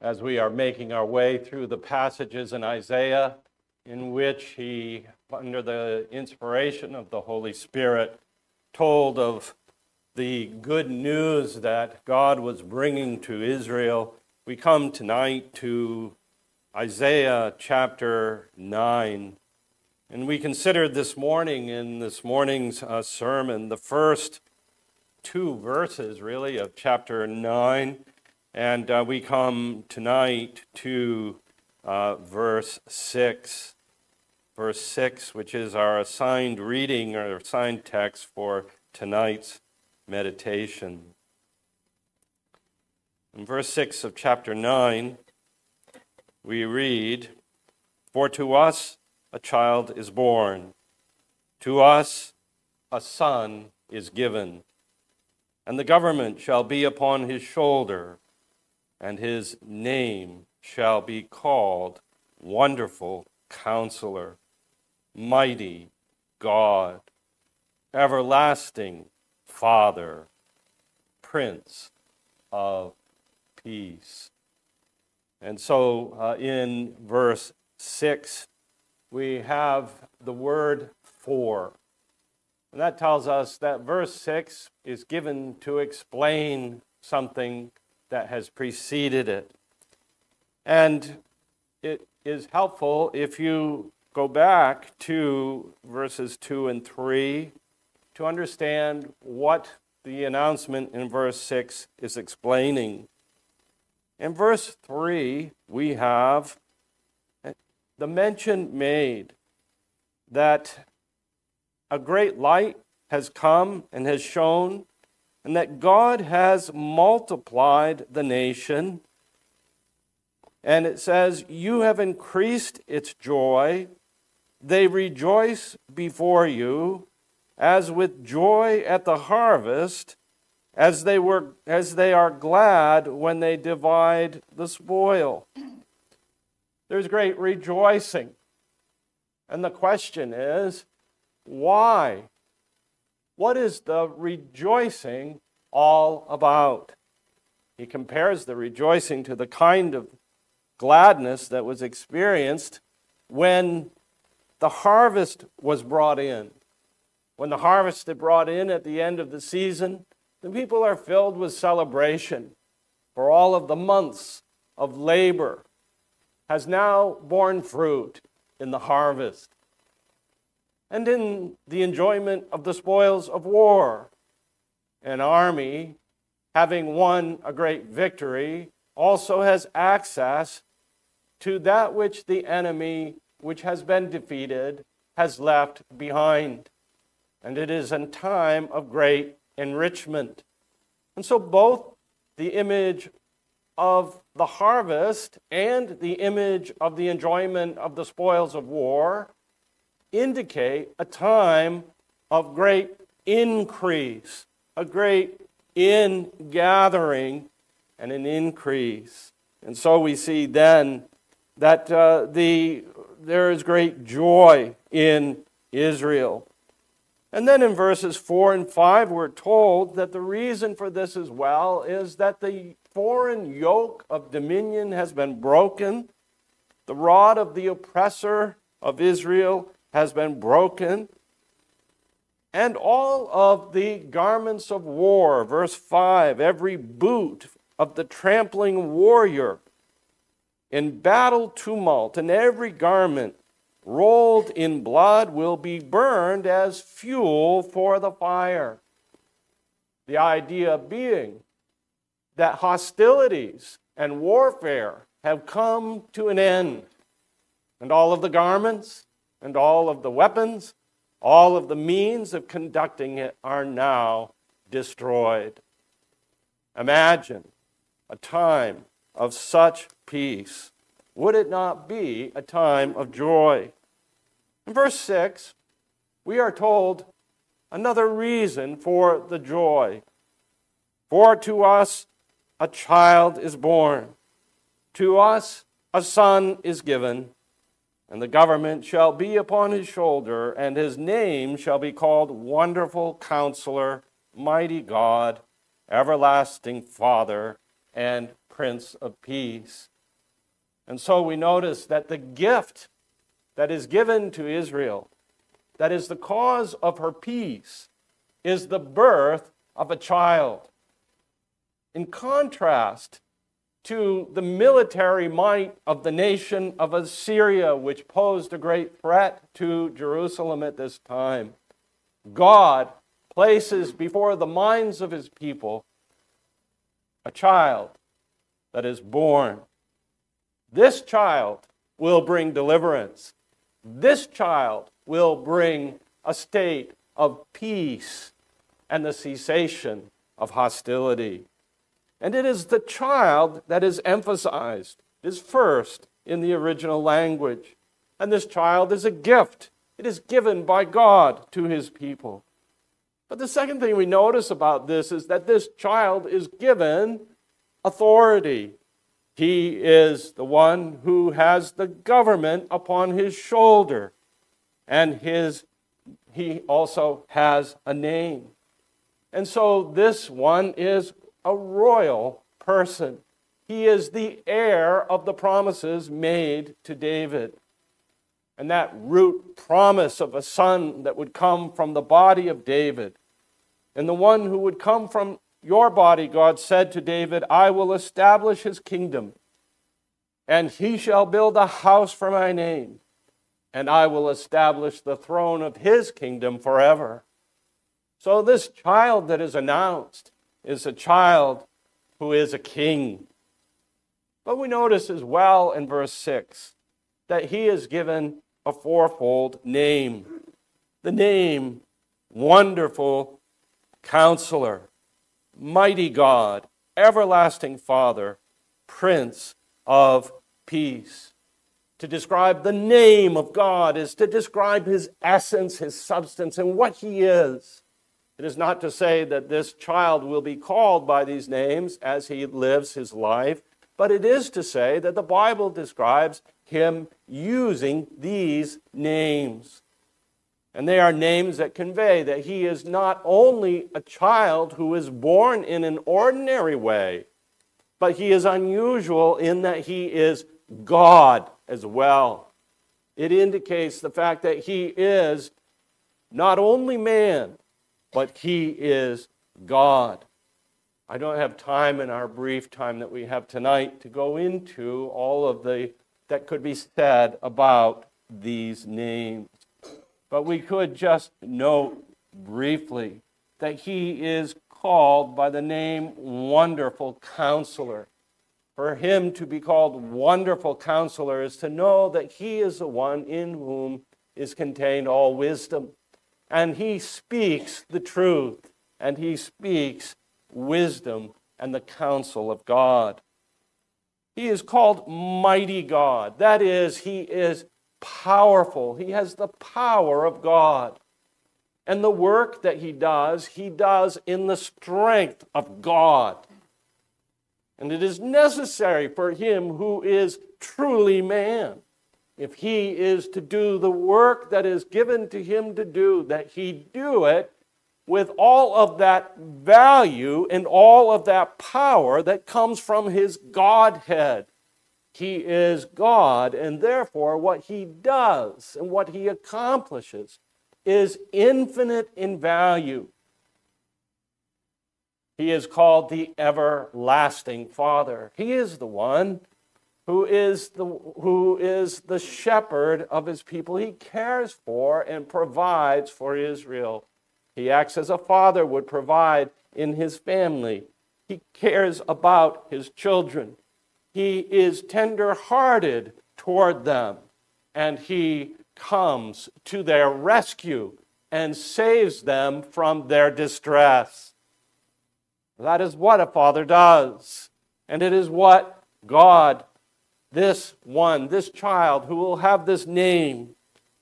as we are making our way through the passages in Isaiah in which he, under the inspiration of the Holy Spirit, told of the good news that God was bringing to Israel. We come tonight to Isaiah chapter 9. And we considered this morning in this morning's uh, sermon the first two verses, really, of chapter 9. And uh, we come tonight to uh, verse 6. Verse 6, which is our assigned reading or assigned text for tonight's meditation. In verse 6 of chapter 9, we read, For to us a child is born, to us a son is given, and the government shall be upon his shoulder and his name shall be called Wonderful Counselor, Mighty God, Everlasting Father, Prince of Peace. And so uh, in verse 6, we have the word for. And that tells us that verse 6 is given to explain something that has preceded it. And it is helpful if you go back to verses 2 and 3 to understand what the announcement in verse 6 is explaining. In verse 3, we have the mention made that a great light has come and has shone and that God has multiplied the nation. And it says, You have increased its joy. They rejoice before you as with joy at the harvest, as they, were, as they are glad when they divide the spoil. There's great rejoicing. And the question is, why? What is the rejoicing all about? He compares the rejoicing to the kind of gladness that was experienced when the harvest was brought in. When the harvest is brought in at the end of the season, the people are filled with celebration for all of the months of labor has now borne fruit in the harvest and in the enjoyment of the spoils of war. An army, having won a great victory, also has access to that which the enemy, which has been defeated, has left behind. And it is a time of great enrichment. And so, both the image of the harvest and the image of the enjoyment of the spoils of war indicate a time of great increase, a great ingathering, and an increase. And so we see then that uh, the, there is great joy in Israel. And then in verses 4 and 5, we're told that the reason for this as well is that the foreign yoke of dominion has been broken, the rod of the oppressor of Israel has been broken, and all of the garments of war, verse 5, every boot of the trampling warrior in battle tumult, and every garment rolled in blood will be burned as fuel for the fire. The idea being that hostilities and warfare have come to an end, and all of the garments and all of the weapons, all of the means of conducting it are now destroyed. Imagine a time of such peace. Would it not be a time of joy? In verse 6, we are told another reason for the joy. For to us a child is born, to us a son is given and the government shall be upon his shoulder, and his name shall be called Wonderful Counselor, Mighty God, Everlasting Father, and Prince of Peace. And so we notice that the gift that is given to Israel, that is the cause of her peace, is the birth of a child. In contrast to the military might of the nation of Assyria, which posed a great threat to Jerusalem at this time, God places before the minds of his people a child that is born. This child will bring deliverance. This child will bring a state of peace and the cessation of hostility. And it is the child that is emphasized, is first in the original language. And this child is a gift, it is given by God to his people. But the second thing we notice about this is that this child is given authority. He is the one who has the government upon his shoulder, and his, he also has a name. And so this one is a royal person. He is the heir of the promises made to David. And that root promise of a son that would come from the body of David and the one who would come from your body, God said to David, I will establish his kingdom, and he shall build a house for my name, and I will establish the throne of his kingdom forever. So, this child that is announced is a child who is a king. But we notice as well in verse 6 that he is given a fourfold name the name Wonderful Counselor, Mighty God, Everlasting Father, Prince of Peace. To describe the name of God is to describe his essence, his substance, and what he is. It is not to say that this child will be called by these names as he lives his life, but it is to say that the Bible describes him using these names. And they are names that convey that he is not only a child who is born in an ordinary way, but he is unusual in that he is God as well. It indicates the fact that he is not only man, but he is God. I don't have time in our brief time that we have tonight to go into all of the that could be said about these names. But we could just note briefly that he is called by the name Wonderful Counselor. For him to be called Wonderful Counselor is to know that he is the one in whom is contained all wisdom. And he speaks the truth, and he speaks wisdom and the counsel of God. He is called Mighty God. That is, he is powerful. He has the power of God. And the work that he does, he does in the strength of God. And it is necessary for him who is truly man, if he is to do the work that is given to him to do, that he do it with all of that value and all of that power that comes from his Godhead. He is God, and therefore, what he does and what he accomplishes is infinite in value. He is called the everlasting Father. He is the one who is the, who is the shepherd of his people. He cares for and provides for Israel. He acts as a father would provide in his family. He cares about his children. He is tender hearted toward them, and he comes to their rescue and saves them from their distress. That is what a father does, and it is what God, this one, this child who will have this name,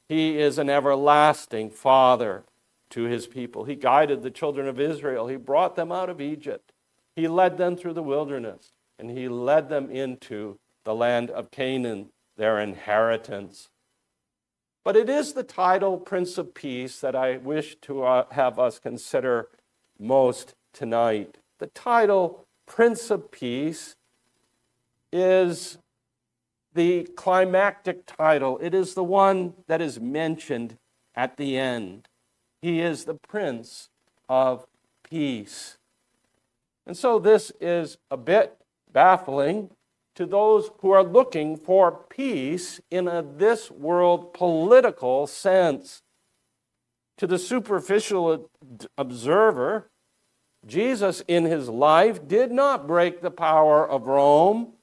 he is an everlasting father to his people. He guided the children of Israel, he brought them out of Egypt, he led them through the wilderness and he led them into the land of Canaan, their inheritance. But it is the title Prince of Peace that I wish to uh, have us consider most tonight. The title Prince of Peace is the climactic title. It is the one that is mentioned at the end. He is the Prince of Peace. And so this is a bit baffling to those who are looking for peace in a this world political sense. To the superficial observer, Jesus in his life did not break the power of Rome.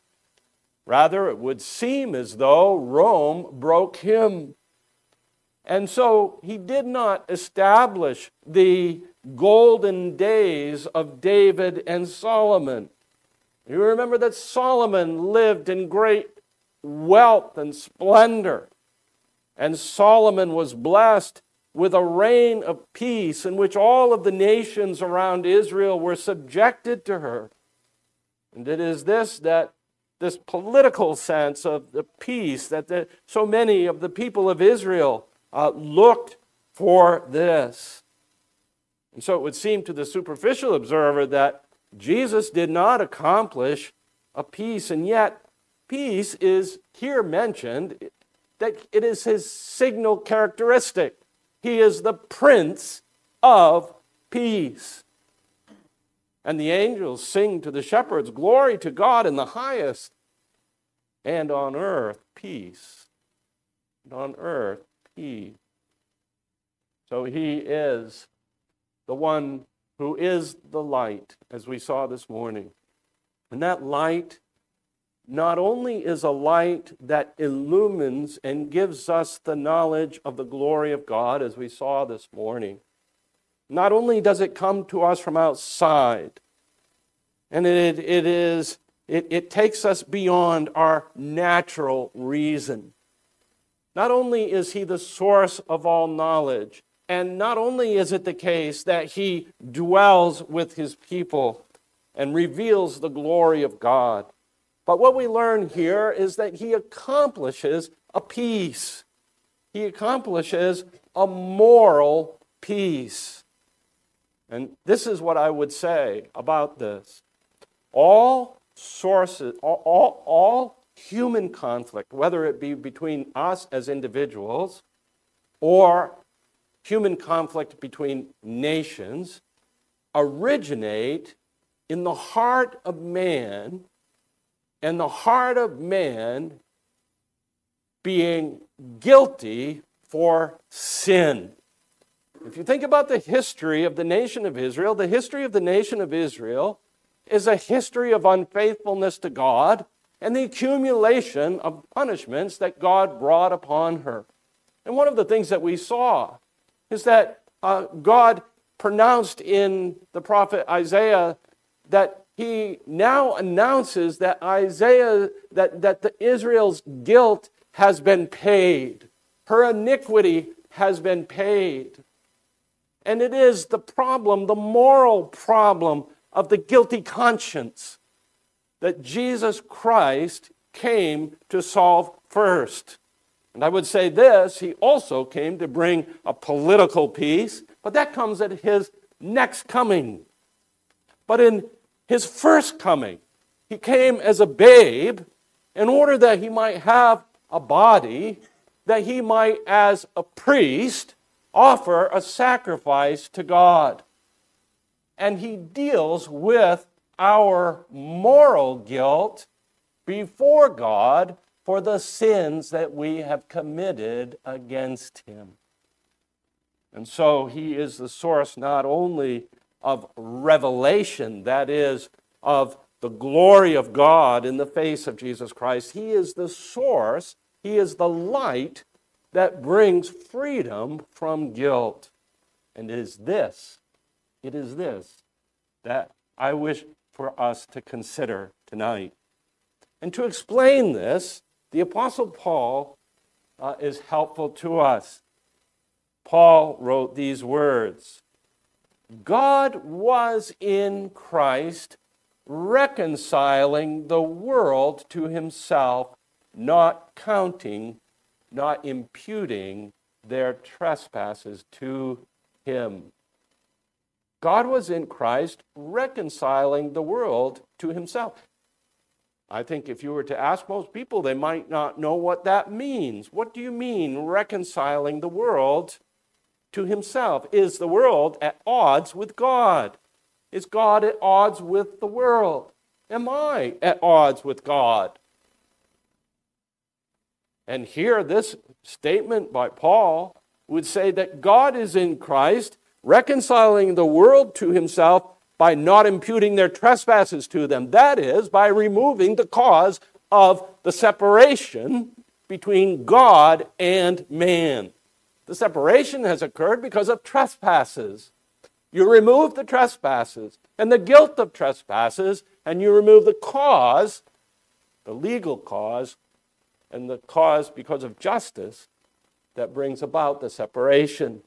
Rather, it would seem as though Rome broke him. And so he did not establish the golden days of David and Solomon. You remember that Solomon lived in great wealth and splendor. And Solomon was blessed with a reign of peace in which all of the nations around Israel were subjected to her. And it is this that this political sense of the peace that the, so many of the people of Israel uh, looked for this. And so it would seem to the superficial observer that Jesus did not accomplish a peace, and yet peace is here mentioned that it is his signal characteristic. He is the Prince of Peace. And the angels sing to the shepherds, Glory to God in the highest, and on earth peace. And on earth peace. So he is the one who is the light, as we saw this morning. And that light not only is a light that illumines and gives us the knowledge of the glory of God, as we saw this morning, not only does it come to us from outside, and it, it is it, it takes us beyond our natural reason. Not only is he the source of all knowledge, and not only is it the case that he dwells with his people and reveals the glory of God, but what we learn here is that he accomplishes a peace. He accomplishes a moral peace. And this is what I would say about this. All sources, all, all, all human conflict, whether it be between us as individuals or human conflict between nations originate in the heart of man and the heart of man being guilty for sin. If you think about the history of the nation of Israel, the history of the nation of Israel is a history of unfaithfulness to God and the accumulation of punishments that God brought upon her. And one of the things that we saw is that uh, God pronounced in the prophet Isaiah that he now announces that Isaiah, that, that the Israel's guilt has been paid. Her iniquity has been paid. And it is the problem, the moral problem of the guilty conscience that Jesus Christ came to solve first. And I would say this he also came to bring a political peace, but that comes at his next coming. But in his first coming, he came as a babe in order that he might have a body, that he might, as a priest, offer a sacrifice to God. And he deals with our moral guilt before God for the sins that we have committed against him. And so he is the source not only of revelation, that is, of the glory of God in the face of Jesus Christ, he is the source, he is the light that brings freedom from guilt. And it is this, it is this that I wish for us to consider tonight. And to explain this, the Apostle Paul uh, is helpful to us. Paul wrote these words God was in Christ reconciling the world to himself, not counting, not imputing their trespasses to him. God was in Christ reconciling the world to himself. I think if you were to ask most people, they might not know what that means. What do you mean reconciling the world to himself? Is the world at odds with God? Is God at odds with the world? Am I at odds with God? And here, this statement by Paul would say that God is in Christ, reconciling the world to himself by not imputing their trespasses to them. That is, by removing the cause of the separation between God and man. The separation has occurred because of trespasses. You remove the trespasses and the guilt of trespasses, and you remove the cause, the legal cause, and the cause because of justice that brings about the separation.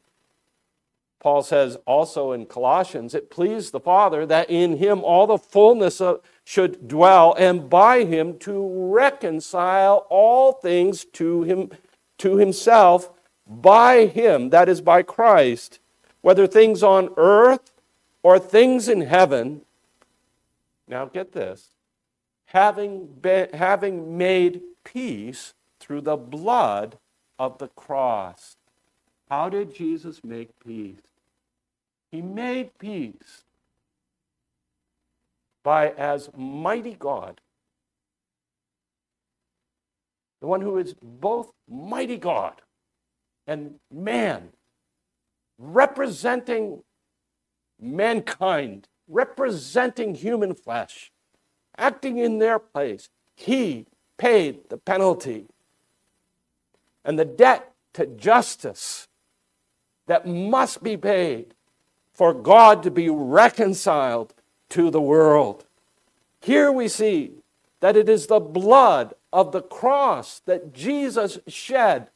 Paul says also in Colossians, it pleased the Father that in him all the fullness of, should dwell, and by him to reconcile all things to him to himself by him, that is by Christ, whether things on earth or things in heaven. Now get this. Having, been, having made peace through the blood of the cross. How did Jesus make peace? He made peace by as mighty God, the one who is both mighty God and man, representing mankind, representing human flesh, acting in their place. He paid the penalty and the debt to justice that must be paid for God to be reconciled to the world. Here we see that it is the blood of the cross that Jesus shed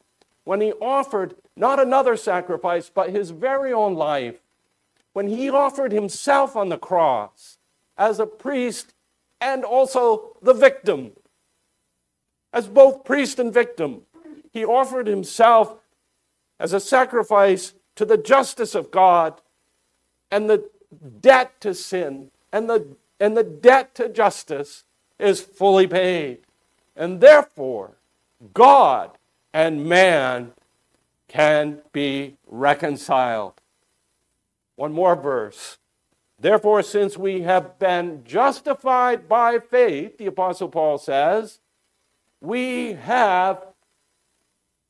when he offered not another sacrifice, but his very own life. When he offered himself on the cross as a priest and also the victim, as both priest and victim, he offered himself as a sacrifice to the justice of God and the debt to sin and the, and the debt to justice is fully paid. And therefore, God and man can be reconciled. One more verse. Therefore, since we have been justified by faith, the Apostle Paul says, we have,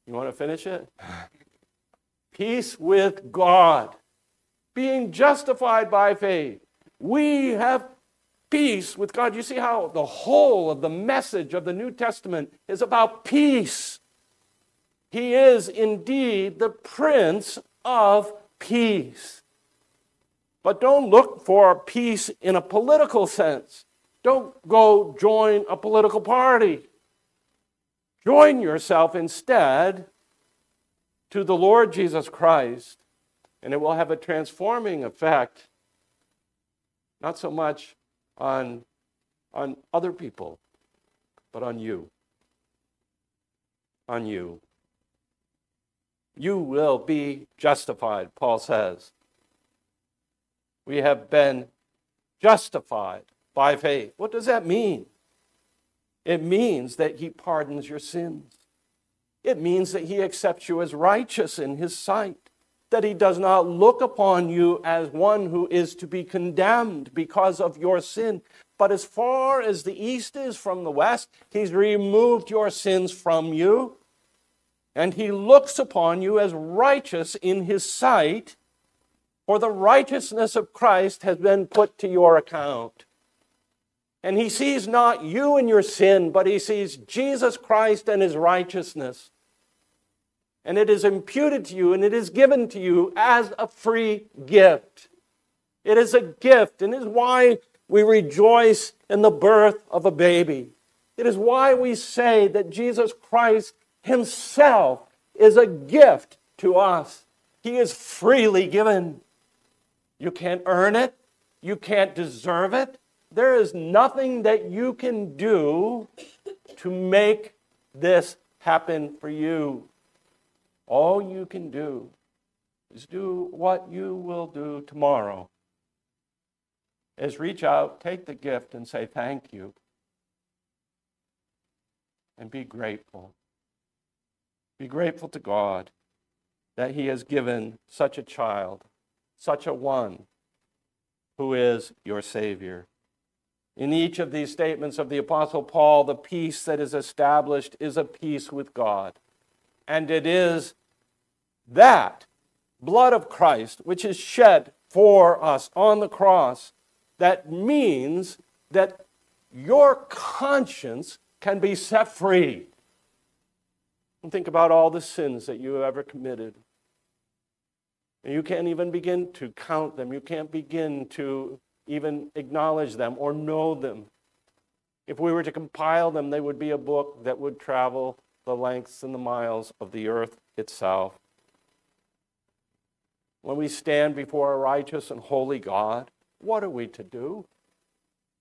you want to finish it? Peace with God being justified by faith. We have peace with God. You see how the whole of the message of the New Testament is about peace. He is indeed the Prince of Peace. But don't look for peace in a political sense. Don't go join a political party. Join yourself instead to the Lord Jesus Christ and it will have a transforming effect, not so much on, on other people, but on you. On you. You will be justified, Paul says. We have been justified by faith. What does that mean? It means that he pardons your sins. It means that he accepts you as righteous in his sight that he does not look upon you as one who is to be condemned because of your sin. But as far as the east is from the west, he's removed your sins from you. And he looks upon you as righteous in his sight, for the righteousness of Christ has been put to your account. And he sees not you and your sin, but he sees Jesus Christ and his righteousness and it is imputed to you and it is given to you as a free gift. It is a gift, and is why we rejoice in the birth of a baby. It is why we say that Jesus Christ Himself is a gift to us. He is freely given. You can't earn it, you can't deserve it. There is nothing that you can do to make this happen for you. All you can do is do what you will do tomorrow. Is reach out, take the gift, and say thank you. and be grateful. Be grateful to God that He has given such a child, such a one, who is your Savior. In each of these statements of the Apostle Paul, the peace that is established is a peace with God. And it is that blood of Christ, which is shed for us on the cross, that means that your conscience can be set free. And think about all the sins that you have ever committed. And you can't even begin to count them. You can't begin to even acknowledge them or know them. If we were to compile them, they would be a book that would travel the lengths and the miles of the earth itself. When we stand before a righteous and holy God, what are we to do?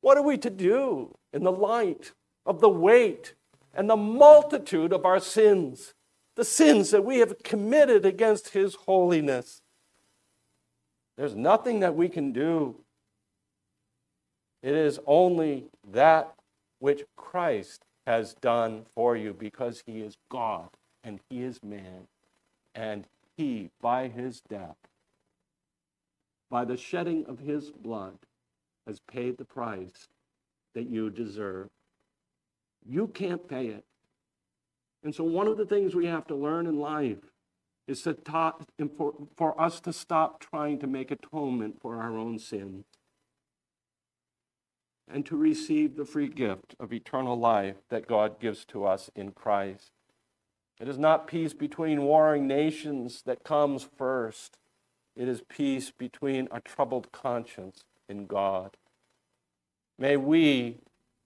What are we to do in the light of the weight and the multitude of our sins, the sins that we have committed against His holiness? There's nothing that we can do. It is only that which Christ has done for you because He is God and He is man. And He, by His death, by the shedding of His blood, has paid the price that you deserve. You can't pay it. And so, one of the things we have to learn in life is to ta- for, for us to stop trying to make atonement for our own sins and to receive the free gift of eternal life that God gives to us in Christ. It is not peace between warring nations that comes first. It is peace between a troubled conscience in God. May we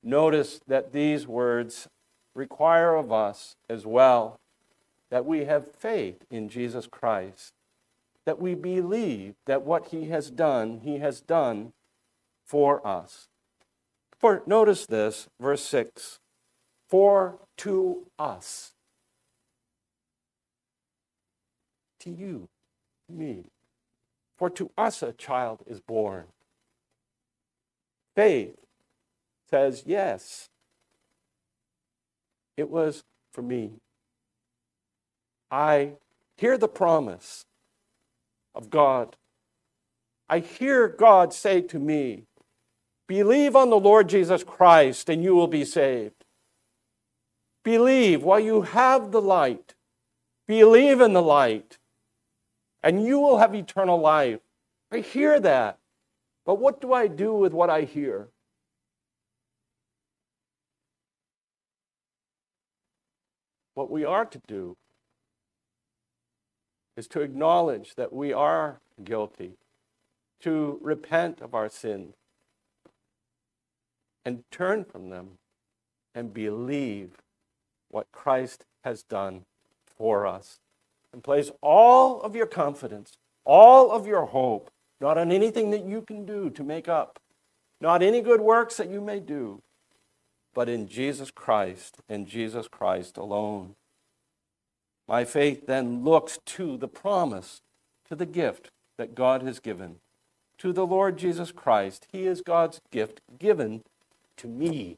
notice that these words require of us as well that we have faith in Jesus Christ, that we believe that what he has done, he has done for us. For notice this, verse 6 for to us, to you, me, for to us a child is born. Faith says, yes, it was for me. I hear the promise of God. I hear God say to me, Believe on the Lord Jesus Christ and you will be saved. Believe while you have the light. Believe in the light and you will have eternal life. I hear that. But what do I do with what I hear? What we are to do is to acknowledge that we are guilty, to repent of our sins, and turn from them and believe what Christ has done for us. And place all of your confidence, all of your hope, not on anything that you can do to make up, not any good works that you may do, but in Jesus Christ and Jesus Christ alone. My faith then looks to the promise, to the gift that God has given, to the Lord Jesus Christ. He is God's gift given to me.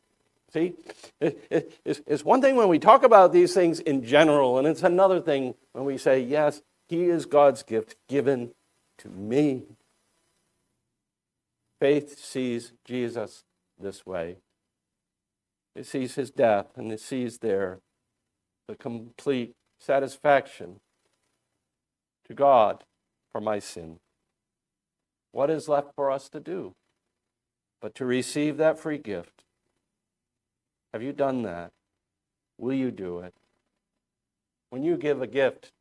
See, it's one thing when we talk about these things in general, and it's another thing when we say, yes, He is God's gift given to me. Faith sees Jesus this way. It sees his death and it sees there the complete satisfaction to God for my sin. What is left for us to do but to receive that free gift? Have you done that? Will you do it? When you give a gift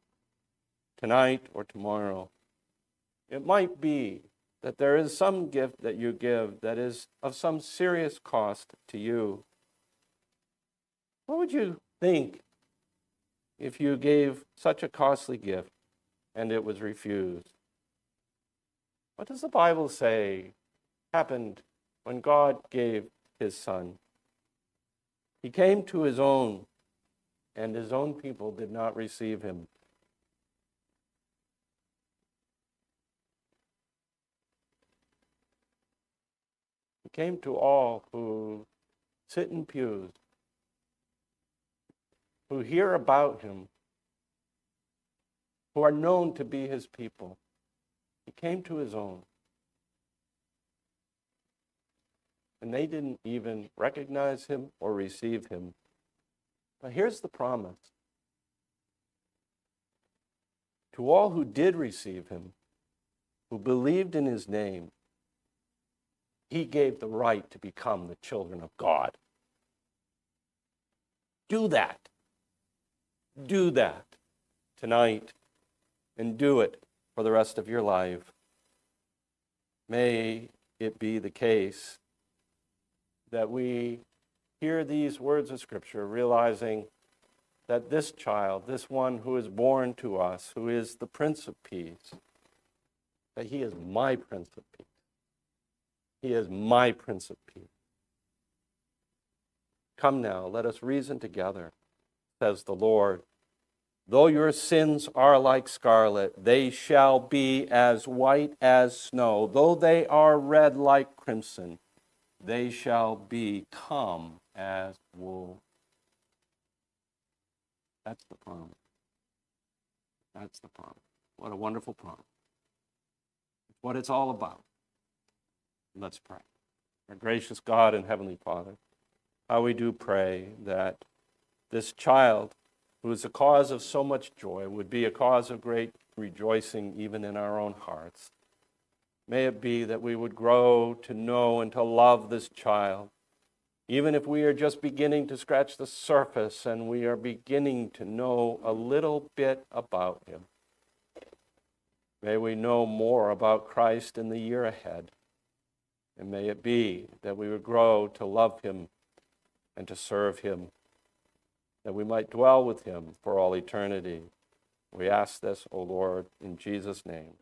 tonight or tomorrow, it might be that there is some gift that you give that is of some serious cost to you. What would you think if you gave such a costly gift and it was refused? What does the Bible say happened when God gave his son? He came to his own, and his own people did not receive him. He came to all who sit in pews who hear about him, who are known to be his people. He came to his own. And they didn't even recognize him or receive him. But here's the promise to all who did receive him, who believed in his name, he gave the right to become the children of God. Do that. Do that tonight and do it for the rest of your life. May it be the case that we hear these words of Scripture, realizing that this child, this one who is born to us, who is the Prince of Peace, that he is my Prince of Peace. He is my Prince of Peace. Come now, let us reason together, says the Lord. Though your sins are like scarlet, they shall be as white as snow. Though they are red like crimson, they shall become as wool. That's the promise. That's the promise. What a wonderful promise. What it's all about. Let's pray. Our gracious God and Heavenly Father, how we do pray that this child, who is a cause of so much joy, would be a cause of great rejoicing even in our own hearts. May it be that we would grow to know and to love this child, even if we are just beginning to scratch the surface and we are beginning to know a little bit about him. May we know more about Christ in the year ahead. And may it be that we would grow to love him and to serve him, that we might dwell with him for all eternity. We ask this, O Lord, in Jesus' name.